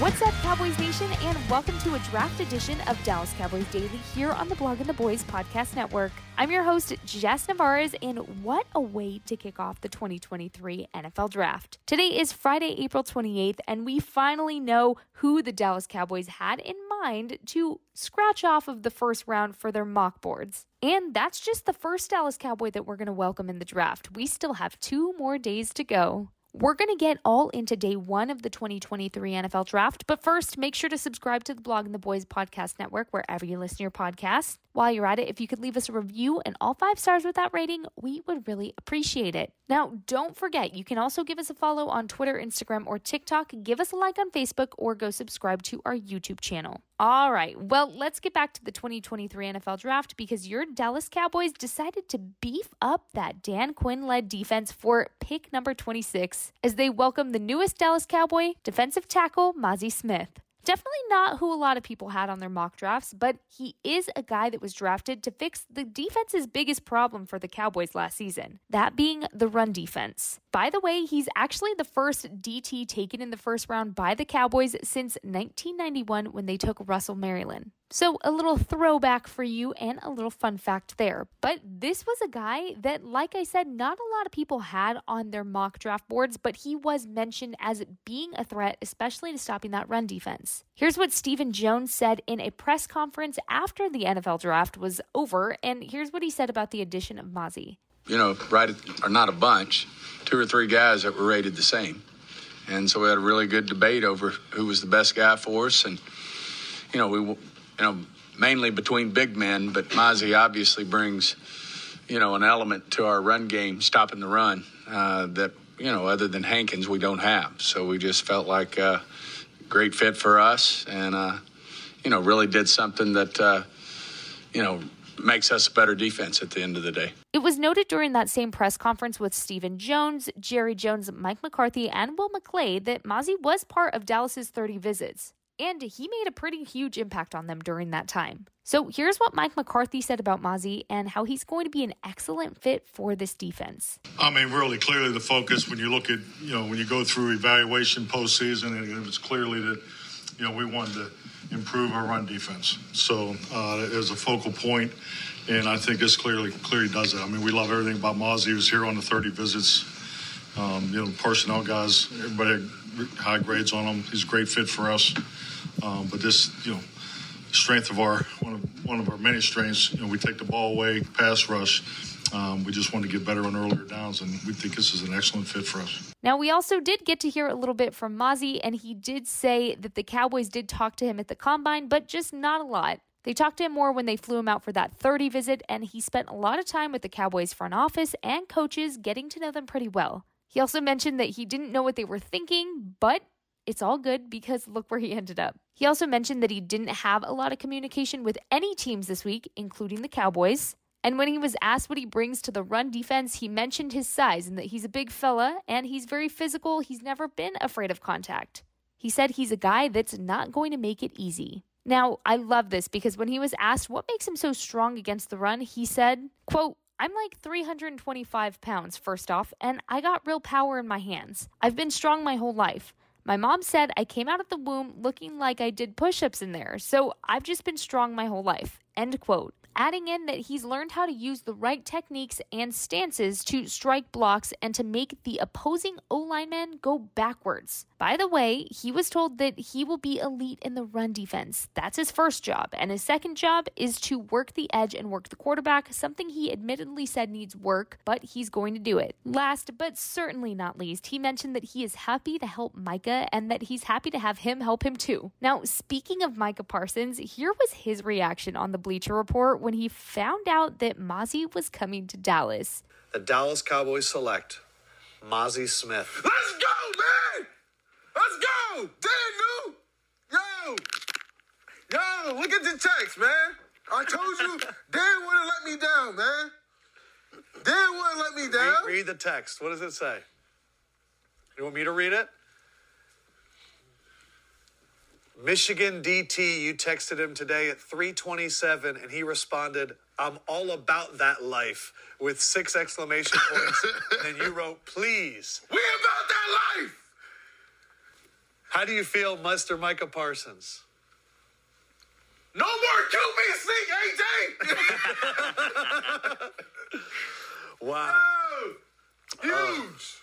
What's up, Cowboys Nation, and welcome to a draft edition of Dallas Cowboys Daily here on the Blogging the Boys Podcast Network. I'm your host, Jess Nevarez, and what a way to kick off the 2023 NFL Draft. Today is Friday, April 28th, and we finally know who the Dallas Cowboys had in mind to scratch off of the first round for their mock boards. And that's just the first Dallas Cowboy that we're going to welcome in the draft. We still have two more days to go. We're going to get all into day one of the 2023 NFL draft. But first, make sure to subscribe to the Blogging the Boys Podcast Network wherever you listen to your podcasts. While you're at it, if you could leave us a review and all five stars with that rating, we would really appreciate it. Now, don't forget, you can also give us a follow on Twitter, Instagram, or TikTok, give us a like on Facebook, or go subscribe to our YouTube channel. All right, well, let's get back to the 2023 NFL draft because your Dallas Cowboys decided to beef up that Dan Quinn led defense for pick number 26 as they welcome the newest Dallas Cowboy, defensive tackle Mazi Smith. Definitely not who a lot of people had on their mock drafts, but he is a guy that was drafted to fix the defense's biggest problem for the Cowboys last season, that being the run defense. By the way, he's actually the first DT taken in the first round by the Cowboys since 1991 when they took Russell Maryland. So, a little throwback for you and a little fun fact there. But this was a guy that, like I said, not a lot of people had on their mock draft boards, but he was mentioned as being a threat, especially to stopping that run defense. Here's what Stephen Jones said in a press conference after the NFL draft was over, and here's what he said about the addition of Mazi. You know, right, or not a bunch, two or three guys that were rated the same. And so we had a really good debate over who was the best guy for us. And, you know, we you know, mainly between big men, but Mazi obviously brings, you know, an element to our run game, stopping the run uh, that, you know, other than Hankins, we don't have. So we just felt like a great fit for us and, uh, you know, really did something that, uh, you know, makes us a better defense at the end of the day. It was noted during that same press conference with Stephen Jones, Jerry Jones, Mike McCarthy, and Will McClay that Mazi was part of Dallas's 30 visits and he made a pretty huge impact on them during that time. So here's what Mike McCarthy said about Mazi and how he's going to be an excellent fit for this defense. I mean, really, clearly the focus when you look at, you know, when you go through evaluation postseason, it was clearly that, you know, we wanted to improve our run defense. So uh, it was a focal point, and I think this clearly clearly does that. I mean, we love everything about Mazi. He was here on the 30 visits. Um, you know, personnel guys, everybody had high grades on him. He's a great fit for us. Um, but this, you know, strength of our one of one of our many strengths, you know, we take the ball away, pass rush. Um, we just want to get better on earlier downs, and we think this is an excellent fit for us. Now, we also did get to hear a little bit from Mazi, and he did say that the Cowboys did talk to him at the combine, but just not a lot. They talked to him more when they flew him out for that 30 visit, and he spent a lot of time with the Cowboys front office and coaches, getting to know them pretty well. He also mentioned that he didn't know what they were thinking, but it's all good because look where he ended up. He also mentioned that he didn't have a lot of communication with any teams this week, including the Cowboys. And when he was asked what he brings to the run defense, he mentioned his size and that he's a big fella and he's very physical. He's never been afraid of contact. He said he's a guy that's not going to make it easy. Now, I love this because when he was asked what makes him so strong against the run, he said, quote, I'm like 325 pounds, first off, and I got real power in my hands. I've been strong my whole life. My mom said I came out of the womb looking like I did push ups in there, so I've just been strong my whole life. End quote adding in that he's learned how to use the right techniques and stances to strike blocks and to make the opposing O lineman go backwards. By the way, he was told that he will be elite in the run defense. That's his first job. And his second job is to work the edge and work the quarterback, something he admittedly said needs work, but he's going to do it. Last but certainly not least, he mentioned that he is happy to help Micah and that he's happy to have him help him too. Now, speaking of Micah Parsons, here was his reaction on the Bleacher Report when he found out that Mazi was coming to Dallas. The Dallas Cowboys select Mazi Smith. Let's go, man! Let's go! Dan New! Yo! Yo, look at the text, man. I told you, Dan wouldn't let me down, man. Dan wouldn't let me down. Read, read the text. What does it say? You want me to read it? Michigan DT, you texted him today at 327 and he responded, I'm all about that life with six exclamation points. and then you wrote, please. We about that life! How do you feel, Mr. Micah Parsons? No more QB sneak, AJ! Wow. Oh, huge, huge.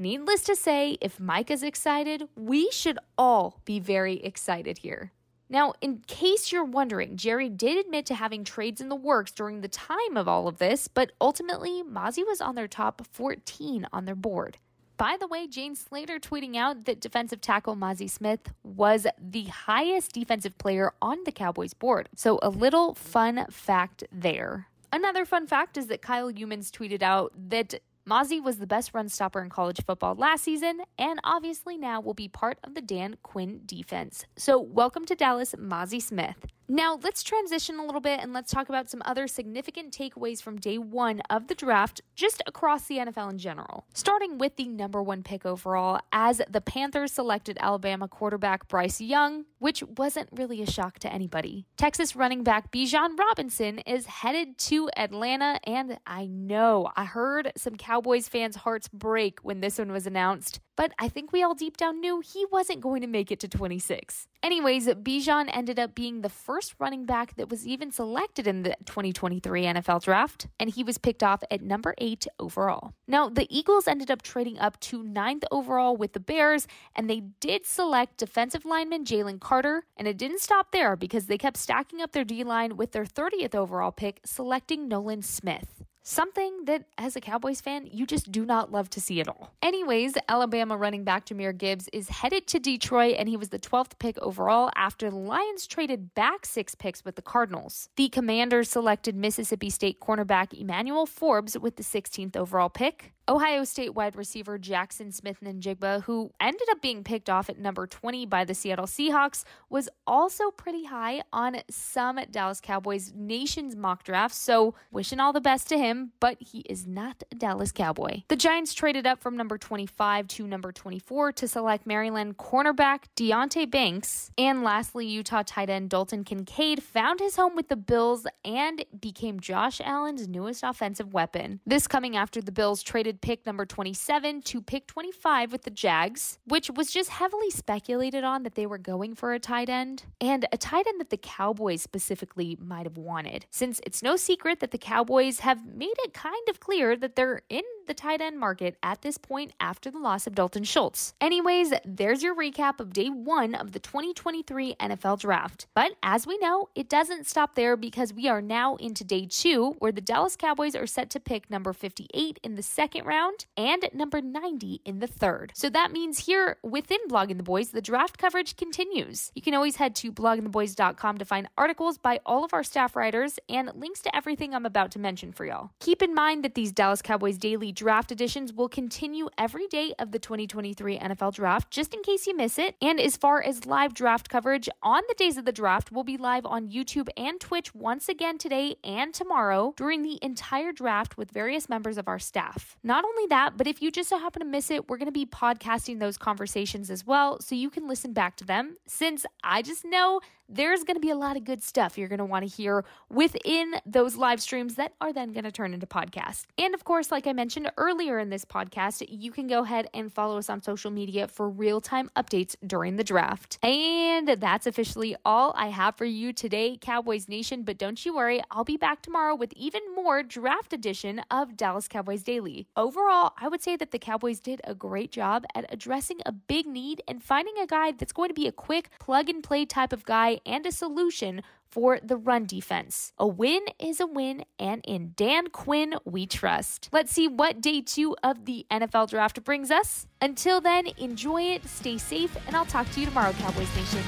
Needless to say, if Mike is excited, we should all be very excited here. Now, in case you're wondering, Jerry did admit to having trades in the works during the time of all of this, but ultimately, Mazi was on their top 14 on their board. By the way, Jane Slater tweeting out that defensive tackle Mazi Smith was the highest defensive player on the Cowboys board. So, a little fun fact there. Another fun fact is that Kyle Youmans tweeted out that Mazi was the best run stopper in college football last season, and obviously now will be part of the Dan Quinn defense. So, welcome to Dallas, Mazi Smith. Now, let's transition a little bit and let's talk about some other significant takeaways from day one of the draft, just across the NFL in general. Starting with the number one pick overall, as the Panthers selected Alabama quarterback Bryce Young, which wasn't really a shock to anybody. Texas running back Bijan Robinson is headed to Atlanta, and I know I heard some Cowboys fans' hearts break when this one was announced, but I think we all deep down knew he wasn't going to make it to 26. Anyways, Bijan ended up being the first running back that was even selected in the 2023 NFL draft, and he was picked off at number eight overall. Now, the Eagles ended up trading up to ninth overall with the Bears, and they did select defensive lineman Jalen Carter, and it didn't stop there because they kept stacking up their D line with their 30th overall pick, selecting Nolan Smith. Something that, as a Cowboys fan, you just do not love to see at all. Anyways, Alabama running back Jahmyr Gibbs is headed to Detroit, and he was the 12th pick overall after the Lions traded back six picks with the Cardinals. The Commanders selected Mississippi State cornerback Emmanuel Forbes with the 16th overall pick. Ohio State wide receiver Jackson Smith-Njigba, who ended up being picked off at number 20 by the Seattle Seahawks, was also pretty high on some Dallas Cowboys Nation's mock drafts, so wishing all the best to him, but he is not a Dallas Cowboy. The Giants traded up from number 25 to number 24 to select Maryland cornerback Deonte Banks, and lastly, Utah tight end Dalton Kincaid found his home with the Bills and became Josh Allen's newest offensive weapon. This coming after the Bills traded pick number 27 to pick 25 with the Jags, which was just heavily speculated on that they were going for a tight end, and a tight end that the Cowboys specifically might have wanted, since it's no secret that the Cowboys have made it kind of clear that they're in the tight end market at this point after the loss of Dalton Schultz. Anyways, there's your recap of day one of the 2023 NFL draft. But as we know, it doesn't stop there because we are now into day two, where the Dallas Cowboys are set to pick number 58 in the second round and number 90 in the third. So that means here within Blogging the Boys, the draft coverage continues. You can always head to bloggingtheboys.com to find articles by all of our staff writers and links to everything I'm about to mention for y'all. Keep in mind that these Dallas Cowboys daily draft editions will continue every day of the 2023 NFL draft, just in case you miss it. And as far as live draft coverage on the days of the draft, we'll be live on YouTube and Twitch once again today and tomorrow during the entire draft with various members of our staff. Not only that, but if you just so happen to miss it, we're going to be podcasting those conversations as well, so you can listen back to them. Since I just know there's going to be a lot of good stuff you're going to want to hear within those live streams that are then going to turn into podcasts. And of course, like I mentioned earlier in this podcast, you can go ahead and follow us on social media for real time updates during the draft. And that's officially all I have for you today, Cowboys Nation. But don't you worry, I'll be back tomorrow with even more draft edition of Dallas Cowboys Daily. Overall, I would say that the Cowboys did a great job at addressing a big need and finding a guy that's going to be a quick plug and play type of guy and a solution for the run defense. A win is a win, and in Dan Quinn, we trust. Let's see what day two of the NFL draft brings us. Until then, enjoy it, stay safe, and I'll talk to you tomorrow, Cowboys Nation.